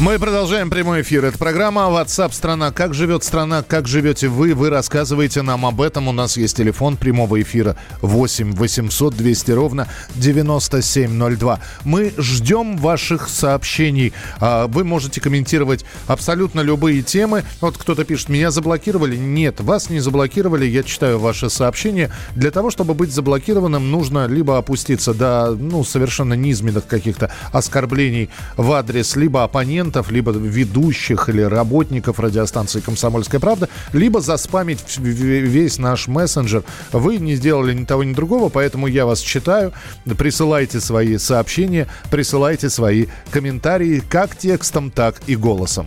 Мы продолжаем прямой эфир. Это программа WhatsApp страна. Как живет страна, как живете вы? Вы рассказываете нам об этом. У нас есть телефон прямого эфира 8 800 200 ровно 9702. Мы ждем ваших сообщений. А, вы можете комментировать абсолютно любые темы. Вот кто-то пишет, меня заблокировали. Нет, вас не заблокировали. Я читаю ваши сообщения. Для того, чтобы быть заблокированным, нужно либо опуститься до ну, совершенно низменных каких-то оскорблений в адрес либо оппонента, корреспондентов, либо ведущих или работников радиостанции «Комсомольская правда», либо заспамить весь наш мессенджер. Вы не сделали ни того, ни другого, поэтому я вас читаю. Присылайте свои сообщения, присылайте свои комментарии как текстом, так и голосом.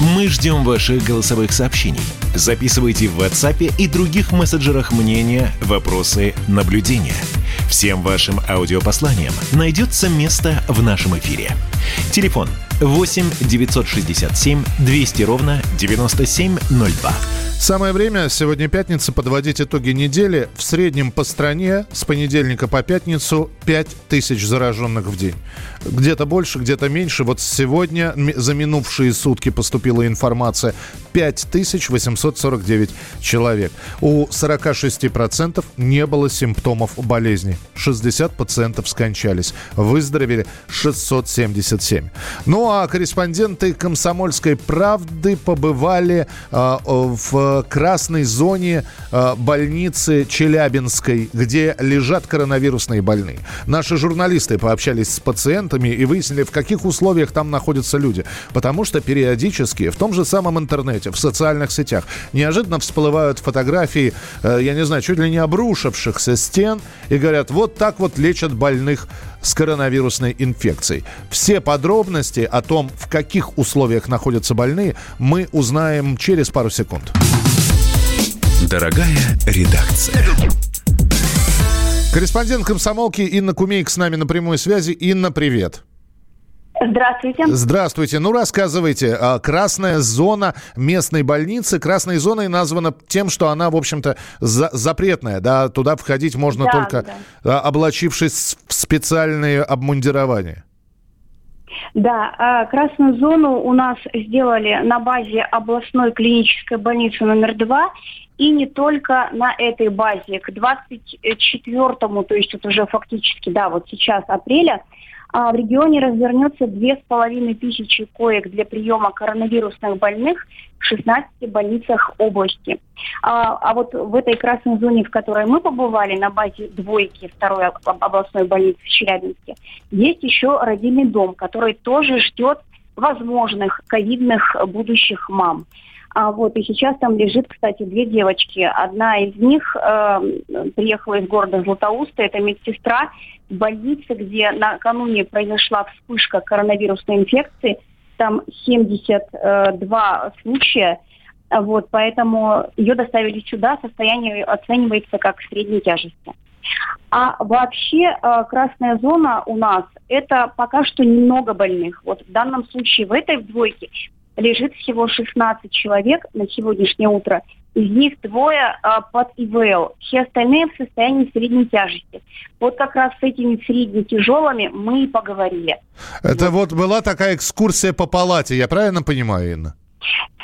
Мы ждем ваших голосовых сообщений. Записывайте в WhatsApp и других мессенджерах мнения, вопросы, наблюдения. Всем вашим аудиопосланиям найдется место в нашем эфире. Телефон 8 967 200 ровно 9702. Самое время, сегодня пятница, подводить итоги недели. В среднем по стране с понедельника по пятницу 5 тысяч зараженных в день. Где-то больше, где-то меньше. Вот сегодня за минувшие сутки поступила информация 5849 человек. У 46% не было симптомов болезни. 60 пациентов скончались. Выздоровели 677. Ну а корреспонденты «Комсомольской правды» побывали э, в красной зоне э, больницы Челябинской, где лежат коронавирусные больные. Наши журналисты пообщались с пациентами и выяснили, в каких условиях там находятся люди. Потому что периодически в том же самом интернете, в социальных сетях неожиданно всплывают фотографии, э, я не знаю, чуть ли не обрушившихся стен и говорят, вот так вот лечат больных с коронавирусной инфекцией. Все подробности о том, в каких условиях находятся больные, мы узнаем через пару секунд. Дорогая редакция. Корреспондент комсомолки Инна Кумейк с нами на прямой связи. Инна, привет. Здравствуйте. Здравствуйте. Ну, рассказывайте. А, красная зона местной больницы. Красной зоной названа тем, что она, в общем-то, за запретная. Да? Туда входить можно да, только да. облачившись в специальные обмундирования. Да, а, красную зону у нас сделали на базе областной клинической больницы номер два. И не только на этой базе. К 24-му, то есть вот уже фактически, да, вот сейчас апреля, а в регионе развернется две с половиной тысячи коек для приема коронавирусных больных в 16 больницах области. А, а вот в этой красной зоне, в которой мы побывали, на базе двойки второй областной больницы в Челябинске, есть еще родильный дом, который тоже ждет возможных ковидных будущих мам. А вот и сейчас там лежит, кстати, две девочки. Одна из них э, приехала из города Златоуста, это медсестра в больнице, где накануне произошла вспышка коронавирусной инфекции. Там 72 случая. Вот, поэтому ее доставили сюда, состояние оценивается как средней тяжести. А вообще э, красная зона у нас это пока что немного больных. Вот в данном случае в этой двойке лежит всего 16 человек на сегодняшнее утро. Из них двое а, под ИВЛ. Все остальные в состоянии средней тяжести. Вот как раз с этими средне-тяжелыми мы и поговорили. Это вот. вот была такая экскурсия по палате, я правильно понимаю, Инна?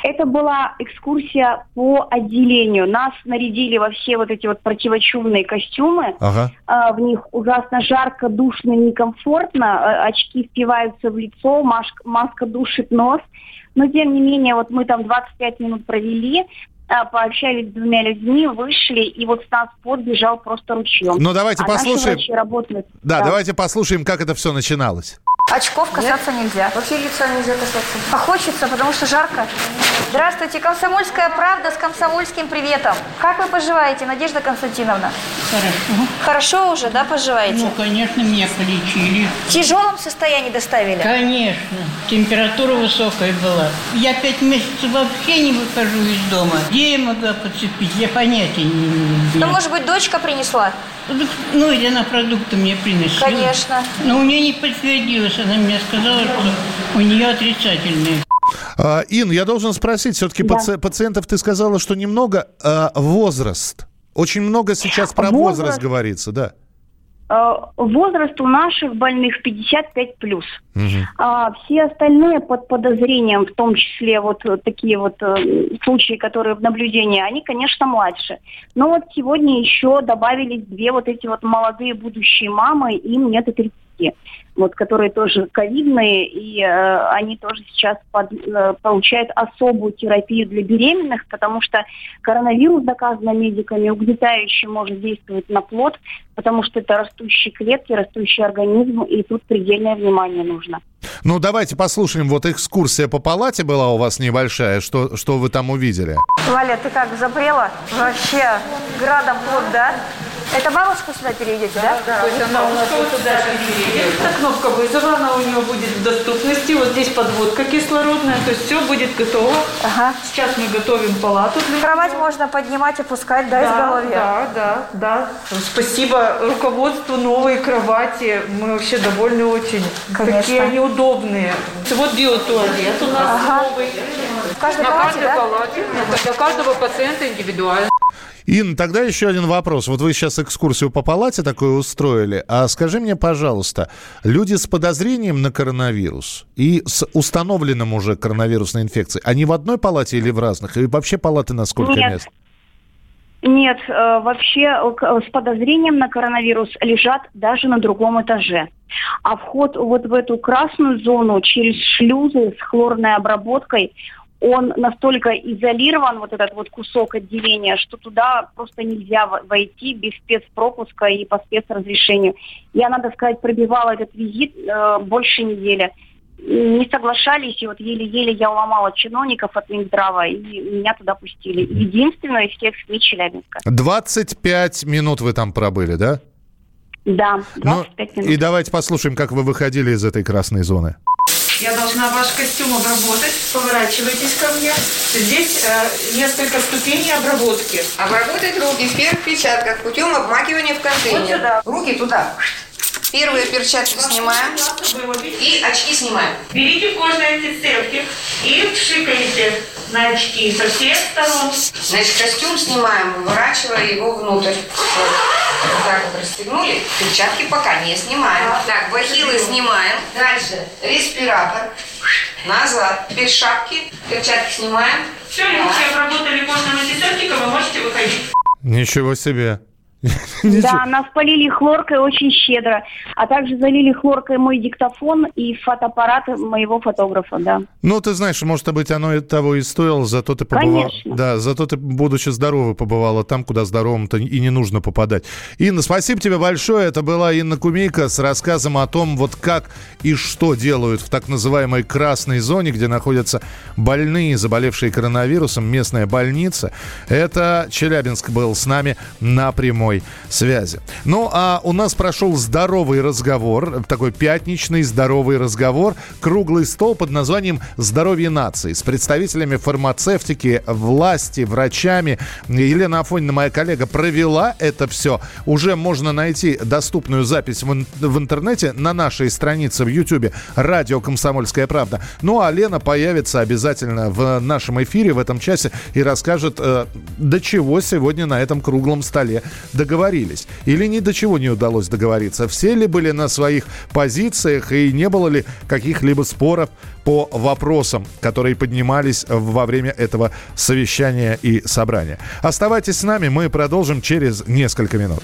Это была экскурсия по отделению. Нас нарядили во все вот эти вот противочумные костюмы. Ага. А, в них ужасно жарко, душно, некомфортно. А, очки впиваются в лицо, маска, маска душит нос. Но, тем не менее, вот мы там 25 минут провели, а, пообщались с двумя людьми, вышли, и вот с нас подбежал просто ручьем. Ну, давайте а послушаем. Да, да, давайте послушаем, как это все начиналось. Очков касаться Нет? нельзя. Вообще лица нельзя касаться. А хочется, потому что жарко. Здравствуйте, Комсомольская правда с комсомольским приветом. Как вы поживаете, Надежда Константиновна? Хорошо. Хорошо уже, да, поживаете? Ну, конечно, меня полечили. В тяжелом состоянии доставили? Конечно. Температура высокая была. Я пять месяцев вообще не выхожу из дома. Где я могла подцепить? Я понятия не имею. Ну, может быть, дочка принесла? Ну, или она продукты мне принесла. Конечно. Но у меня не подтвердилось. Она мне сказала, что у нее отрицательные. А, Ин, я должен спросить, все-таки да. паци- пациентов ты сказала, что немного. А возраст? Очень много сейчас про возраст, возраст говорится, да. Э, возраст у наших больных 55 плюс. Угу. А все остальные под подозрением, в том числе вот такие вот э, случаи, которые в наблюдении, они, конечно, младше. Но вот сегодня еще добавились две вот эти вот молодые будущие мамы, им нет и 30 вот, которые тоже ковидные, и э, они тоже сейчас под, э, получают особую терапию для беременных, потому что коронавирус, доказано медиками, угнетающий может действовать на плод, потому что это растущие клетки, растущий организм, и тут предельное внимание нужно. Ну, давайте послушаем. Вот экскурсия по палате была у вас небольшая. Что, что вы там увидели? Валя, ты как, запрела? Вообще, градом плод, да? Это бабушка сюда перейдете, да? Да, да. То есть она у нас вот сюда переедет. Это кнопка вызова, она у нее будет в доступности. Вот здесь подводка кислородная, то есть все будет готово. Ага. Сейчас мы готовим палату для Кровать него. можно поднимать, опускать, да, да изголовья? Да, да, да. Спасибо руководству новой кровати. Мы вообще довольны очень. Конечно. Какие они удобные. Вот биотуалет у нас ага. новый. В каждой На палате, каждой да? палате. Для каждого пациента индивидуально. Инна, тогда еще один вопрос. Вот вы сейчас экскурсию по палате такую устроили. А скажи мне, пожалуйста, люди с подозрением на коронавирус и с установленным уже коронавирусной инфекцией, они в одной палате или в разных? И вообще палаты на сколько Нет. мест? Нет, э, вообще э, с подозрением на коронавирус лежат даже на другом этаже. А вход вот в эту красную зону через шлюзы с хлорной обработкой он настолько изолирован, вот этот вот кусок отделения, что туда просто нельзя войти без спецпропуска и по спецразрешению. Я, надо сказать, пробивала этот визит э, больше недели. Не соглашались, и вот еле-еле я уломала чиновников от Минздрава, и меня туда пустили. Единственное из всех СМИ Челябинска. 25 минут вы там пробыли, да? Да, 25 ну, минут. И давайте послушаем, как вы выходили из этой красной зоны. Я должна ваш костюм обработать. Поворачивайтесь ко мне. Здесь э, несколько ступеней обработки. Обработать руки в первых перчатках путем обмакивания в контейнер. Вот сюда. Руки туда. Первые перчатки снимаем и очки снимаем. Берите кожный антисептик и пшикаете на очки со всех сторон. Значит, костюм снимаем, выворачивая его внутрь. Вот так вот расстегнули. Перчатки пока не снимаем. Так, бахилы снимаем. Дальше респиратор. Назад. Теперь шапки. Перчатки снимаем. Все, руки обработали кожным антисептиком, вы можете выходить. Ничего себе. Да, нас полили хлоркой очень щедро, а также залили хлоркой мой диктофон и фотоаппарат моего фотографа, да. Ну, ты знаешь, может быть, оно того и стоило, зато ты побывала... Конечно. Да, зато ты, будучи здоровой, побывала там, куда здоровым-то и не нужно попадать. Инна, спасибо тебе большое. Это была Инна Кумейка с рассказом о том, вот как и что делают в так называемой красной зоне, где находятся больные, заболевшие коронавирусом, местная больница. Это Челябинск был с нами на прямой прямой связи. Ну, а у нас прошел здоровый разговор, такой пятничный здоровый разговор, круглый стол под названием «Здоровье нации» с представителями фармацевтики, власти, врачами. Елена Афонина, моя коллега, провела это все. Уже можно найти доступную запись в, в интернете на нашей странице в YouTube «Радио Комсомольская правда». Ну, а Лена появится обязательно в нашем эфире в этом часе и расскажет, э, до чего сегодня на этом круглом столе договорились? Или ни до чего не удалось договориться? Все ли были на своих позициях и не было ли каких-либо споров по вопросам, которые поднимались во время этого совещания и собрания? Оставайтесь с нами, мы продолжим через несколько минут.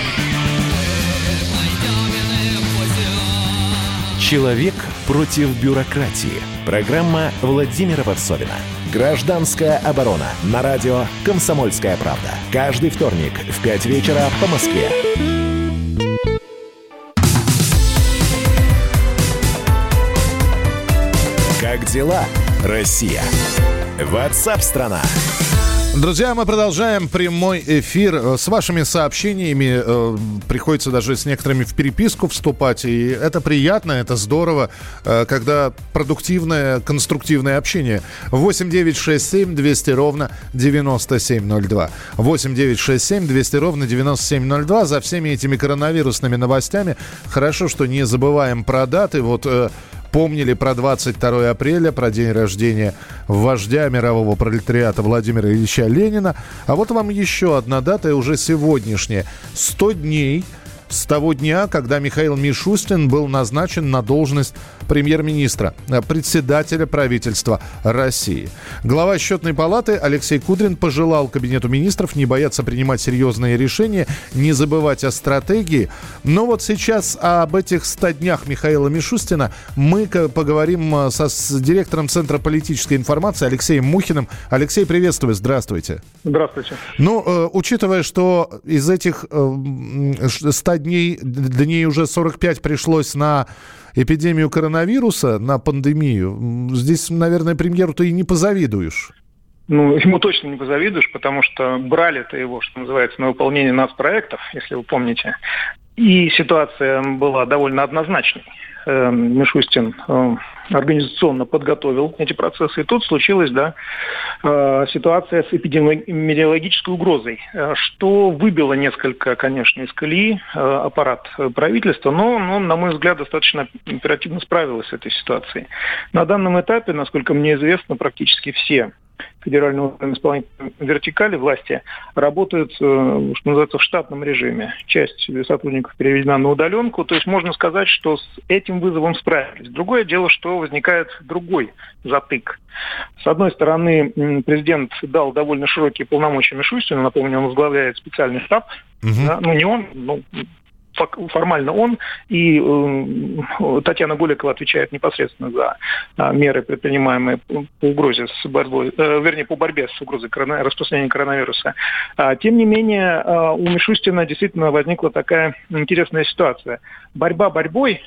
Человек против бюрократии. Программа Владимира Варсовина. Гражданская оборона. На радио «Комсомольская правда». Каждый вторник в 5 вечера по Москве. Как дела, Россия? Ватсап-страна! Друзья, мы продолжаем прямой эфир. С вашими сообщениями э, приходится даже с некоторыми в переписку вступать. И это приятно, это здорово, э, когда продуктивное, конструктивное общение. 8 9 6 7 200 ровно 9702. 8 9 6 7 200 ровно 9702. За всеми этими коронавирусными новостями хорошо, что не забываем про даты. Вот э, помнили про 22 апреля, про день рождения вождя мирового пролетариата Владимира Ильича Ленина. А вот вам еще одна дата, уже сегодняшняя. 100 дней – с того дня, когда Михаил Мишустин был назначен на должность премьер-министра, э, председателя правительства России. Глава счетной палаты Алексей Кудрин пожелал Кабинету министров не бояться принимать серьезные решения, не забывать о стратегии. Но вот сейчас об этих 100 днях Михаила Мишустина мы поговорим э, со, с директором Центра политической информации Алексеем Мухиным. Алексей, приветствую, здравствуйте. Здравствуйте. Ну, э, учитывая, что из этих э, 100 дней, дней уже 45 пришлось на эпидемию коронавируса, на пандемию, здесь, наверное, премьеру-то и не позавидуешь. Ну, ему точно не позавидуешь, потому что брали-то его, что называется, на выполнение нацпроектов, если вы помните. И ситуация была довольно однозначной. Эм, Мишустин эм, организационно подготовил эти процессы. И тут случилась да, э, ситуация с эпидемиологической угрозой, э, что выбило несколько, конечно, из колеи э, аппарат правительства, но, но, на мой взгляд, достаточно оперативно справилась с этой ситуацией. На данном этапе, насколько мне известно, практически все органа исполнительной вертикали власти работают, э, что называется, в штатном режиме. Часть сотрудников переведена на удаленку, то есть можно сказать, что с этим вызовом справились. Другое дело, что возникает другой затык. С одной стороны, президент дал довольно широкие полномочия Мишустину, напомню, он возглавляет специальный штаб, угу. да, ну не он, ну, формально он, и э, Татьяна Голикова отвечает непосредственно за э, меры, предпринимаемые по угрозе с борьбой, э, вернее, по борьбе с угрозой корона, распространения коронавируса. А, тем не менее, э, у Мишустина действительно возникла такая интересная ситуация. Борьба борьбой,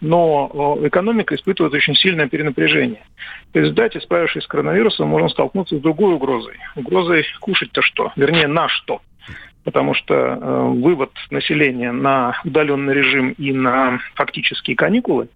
но э, экономика испытывает очень сильное перенапряжение. В результате, справившись с коронавирусом, можно столкнуться с другой угрозой. Угрозой кушать-то что? Вернее, на что? Потому что э, вывод населения на удаленный режим и на фактические каникулы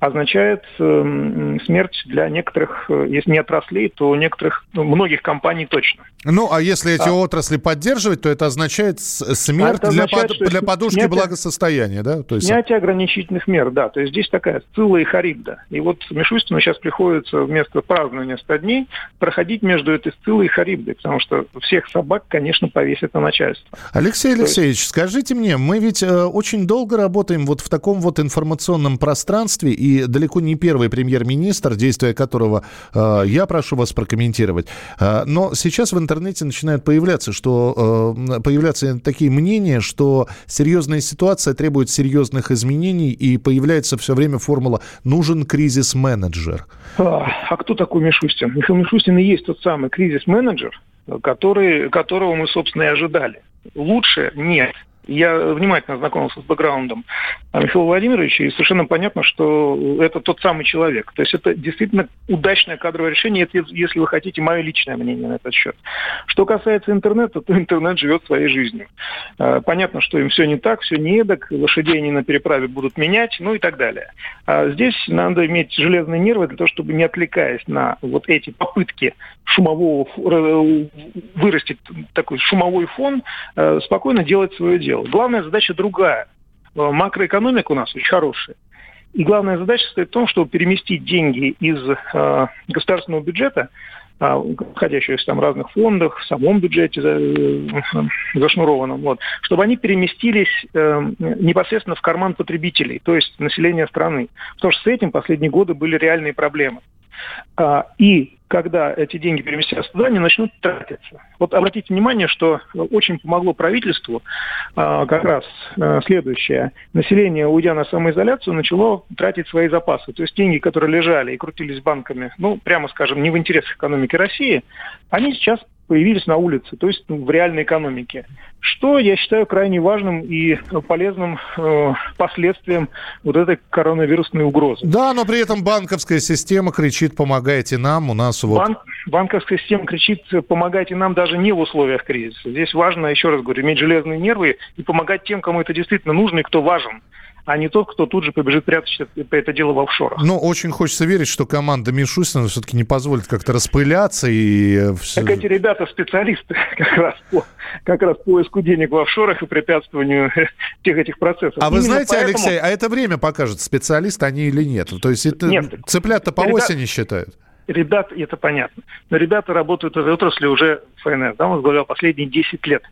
означает э, смерть для некоторых, э, если не отраслей, то некоторых, ну, многих компаний точно. Ну, а если эти а. отрасли поддерживать, то это означает смерть это означает, для, под, для подушки снятие, благосостояния, да? То есть... Снятие ограничительных мер, да. То есть здесь такая сцилла и харибда. И вот Мишустину сейчас приходится вместо празднования 100 дней проходить между этой сциллой и харибдой, потому что всех собак, конечно, повесят на начальство. Алексей Алексеевич, есть... скажите мне, мы ведь э, очень долго работаем вот в таком вот информационном пространстве, и далеко не первый премьер-министр, действия которого э, я прошу вас прокомментировать. Э, но сейчас в интернете начинают появляться, что э, появляться такие мнения, что серьезная ситуация требует серьезных изменений, и появляется все время формула «нужен кризис-менеджер». А, а кто такой Мишустин? Михаил Мишустин и есть тот самый кризис-менеджер, который, которого мы, собственно, и ожидали. Лучше нет. Я внимательно знакомился с бэкграундом Михаила Владимировича, и совершенно понятно, что это тот самый человек. То есть это действительно удачное кадровое решение, это, если вы хотите, мое личное мнение на этот счет. Что касается интернета, то интернет живет своей жизнью. А, понятно, что им все не так, все не эдак, лошадей они на переправе будут менять, ну и так далее. А здесь надо иметь железные нервы для того, чтобы не отвлекаясь на вот эти попытки шумового, вырастить такой шумовой фон, э, спокойно делать свое дело. Главная задача другая – Э, макроэкономика у нас очень хорошая. И главная задача состоит в том, чтобы переместить деньги из э, государственного бюджета, э, входящие в там разных фондах, в самом бюджете э, зашнурованном, вот, чтобы они переместились э, непосредственно в карман потребителей, то есть населения страны. Потому что с этим последние годы были реальные проблемы. А, и когда эти деньги переместятся туда, они начнут тратиться. Вот обратите внимание, что очень помогло правительству а, как раз а, следующее. Население, уйдя на самоизоляцию, начало тратить свои запасы. То есть деньги, которые лежали и крутились банками, ну, прямо скажем, не в интересах экономики России, они сейчас появились на улице, то есть в реальной экономике. Что я считаю крайне важным и полезным э, последствием вот этой коронавирусной угрозы. Да, но при этом банковская система кричит «помогайте нам», у нас вот... Банк, банковская система кричит «помогайте нам» даже не в условиях кризиса. Здесь важно, еще раз говорю, иметь железные нервы и помогать тем, кому это действительно нужно и кто важен а не тот, кто тут же побежит прятать это дело в офшорах. Но очень хочется верить, что команда Мишустина все-таки не позволит как-то распыляться и... Э, так эти ребята специалисты как раз по, как раз поиску денег в офшорах и препятствованию всех этих процессов. А Именно вы знаете, поэтому... Алексей, а это время покажет, специалисты они или нет? То есть это нет, цыплят-то по ребят... осени считают? Ребят, это понятно. Но ребята работают в этой отрасли уже ФНС, да, он возглавлял последние 10 лет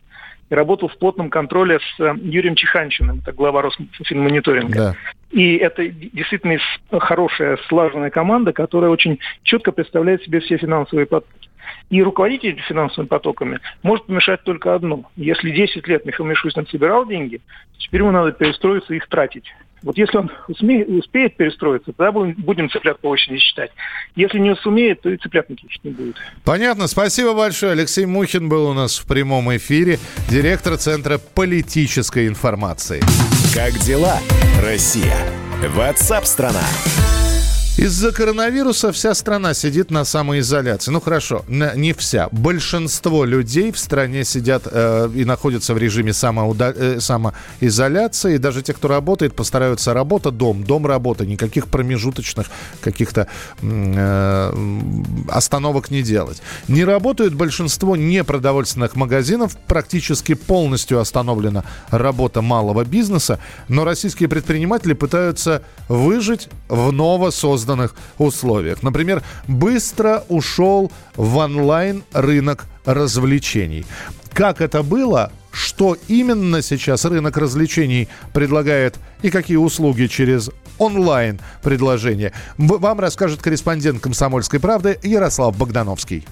и работал в плотном контроле с э, Юрием Чеханчиным, это глава Росфинмониторинга. Да. И это действительно хорошая, слаженная команда, которая очень четко представляет себе все финансовые потоки. И руководить этими финансовыми потоками может помешать только одно. Если 10 лет Михаил Мишустин собирал деньги, теперь ему надо перестроиться и их тратить. Вот если он усме, успеет перестроиться, тогда будем цыплят по очереди считать. Если не сумеет, то и цыплят никаких не будет. Понятно. Спасибо большое. Алексей Мухин был у нас в прямом эфире, директор Центра политической информации. Как дела, Россия? Ватсап-страна! Из-за коронавируса вся страна сидит на самоизоляции. Ну хорошо, не вся. Большинство людей в стране сидят э, и находятся в режиме самоуда... э, самоизоляции. Даже те, кто работает, постараются работа, дом, дом, работа. Никаких промежуточных каких-то э, остановок не делать. Не работают большинство непродовольственных магазинов. Практически полностью остановлена работа малого бизнеса. Но российские предприниматели пытаются выжить в новосозданном созданных условиях. Например, быстро ушел в онлайн рынок развлечений. Как это было, что именно сейчас рынок развлечений предлагает и какие услуги через онлайн предложения, вам расскажет корреспондент «Комсомольской правды» Ярослав Богдановский.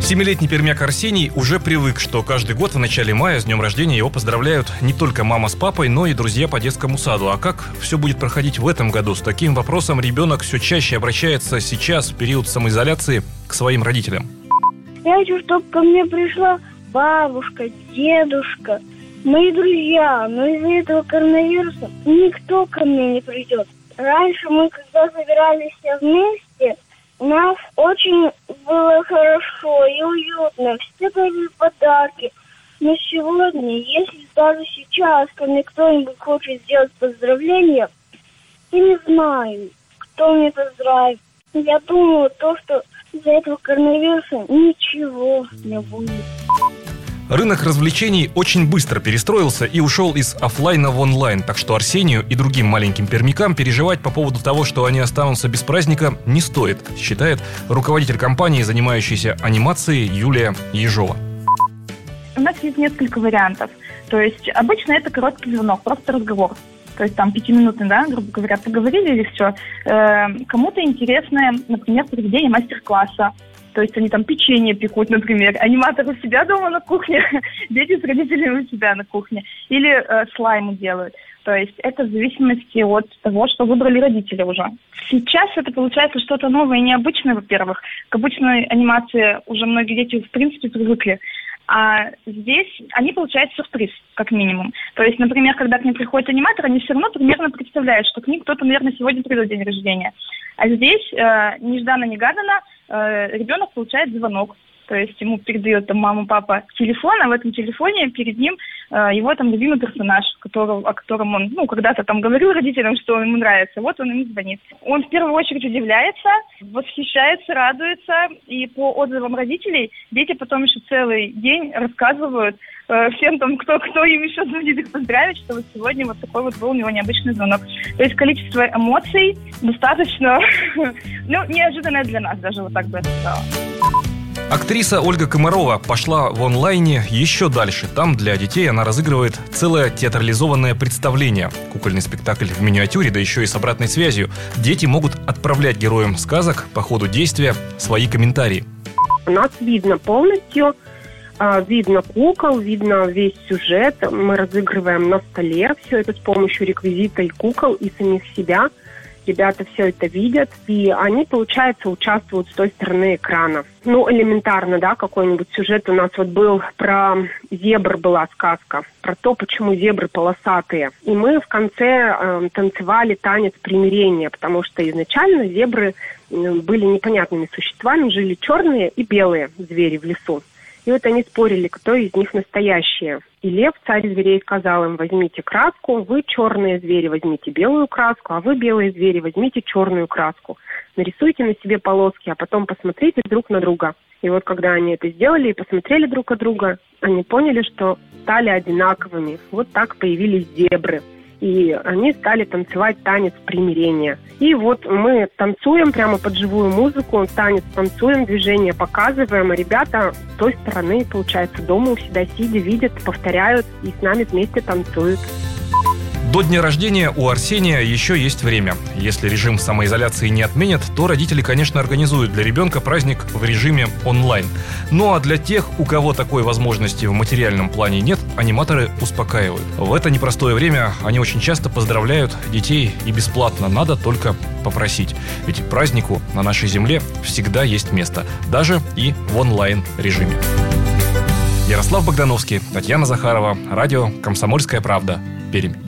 Семилетний пермяк Арсений уже привык, что каждый год в начале мая с днем рождения его поздравляют не только мама с папой, но и друзья по детскому саду. А как все будет проходить в этом году? С таким вопросом ребенок все чаще обращается сейчас, в период самоизоляции, к своим родителям. Я хочу, чтобы ко мне пришла бабушка, дедушка, мои друзья, но из-за этого коронавируса никто ко мне не придет. Раньше мы, когда собирались все вместе, у нас очень было хорошо и уютно. Все дарили подарки. Но сегодня, если даже сейчас ко мне кто-нибудь хочет сделать поздравление, я не знаю, кто мне поздравит. Я думаю, то, что из-за этого коронавируса ничего не будет. Рынок развлечений очень быстро перестроился и ушел из офлайна в онлайн, так что Арсению и другим маленьким пермякам переживать по поводу того, что они останутся без праздника, не стоит, считает руководитель компании, занимающейся анимацией Юлия Ежова. У нас есть несколько вариантов. То есть обычно это короткий звонок, просто разговор. То есть там пятиминутный, да, грубо говоря, поговорили или все. Э, кому-то интересно, например, проведение мастер-класса то есть они там печенье пекут, например, аниматор у себя дома на кухне, дети с родителями у себя на кухне. Или э, слаймы делают. То есть это в зависимости от того, что выбрали родители уже. Сейчас это получается что-то новое и необычное, во-первых. К обычной анимации уже многие дети в принципе привыкли. А здесь они получают сюрприз, как минимум. То есть, например, когда к ним приходит аниматор, они все равно примерно представляют, что к ним кто-то, наверное, сегодня придет день рождения. А здесь э, нежданно-негаданно ребенок получает звонок то есть ему передает там мама, папа телефон, а в этом телефоне перед ним э, его там любимый персонаж, которого, о котором он, ну, когда-то там говорил родителям, что он ему нравится. Вот он ему звонит. Он в первую очередь удивляется, восхищается, радуется, и по отзывам родителей дети потом еще целый день рассказывают э, всем там, кто, кто им еще звонит их поздравить, что вот сегодня вот такой вот был у него необычный звонок. То есть количество эмоций достаточно, ну, неожиданное для нас, даже вот так бы я сказала. Актриса Ольга Комарова пошла в онлайне еще дальше. Там для детей она разыгрывает целое театрализованное представление. Кукольный спектакль в миниатюре, да еще и с обратной связью. Дети могут отправлять героям сказок по ходу действия свои комментарии. У нас видно полностью а, видно кукол, видно весь сюжет. Мы разыгрываем на столе все это с помощью реквизита и кукол, и самих себя – ребята все это видят, и они, получается, участвуют с той стороны экрана. Ну, элементарно, да, какой-нибудь сюжет у нас вот был про зебр была сказка, про то, почему зебры полосатые. И мы в конце э, танцевали танец примирения, потому что изначально зебры были непонятными существами, жили черные и белые звери в лесу. И вот они спорили, кто из них настоящие. И лев, царь зверей, сказал им, возьмите краску, вы черные звери возьмите белую краску, а вы белые звери возьмите черную краску. Нарисуйте на себе полоски, а потом посмотрите друг на друга. И вот когда они это сделали и посмотрели друг от друга, они поняли, что стали одинаковыми. Вот так появились зебры и они стали танцевать танец примирения. И вот мы танцуем прямо под живую музыку, танец танцуем, движение показываем, а ребята с той стороны, получается, дома у себя сидя, видят, повторяют и с нами вместе танцуют. До дня рождения у Арсения еще есть время. Если режим самоизоляции не отменят, то родители, конечно, организуют для ребенка праздник в режиме онлайн. Ну а для тех, у кого такой возможности в материальном плане нет, аниматоры успокаивают. В это непростое время они очень часто поздравляют детей и бесплатно, надо только попросить. Ведь празднику на нашей земле всегда есть место, даже и в онлайн режиме. Ярослав Богдановский, Татьяна Захарова, радио «Комсомольская правда», Пермь.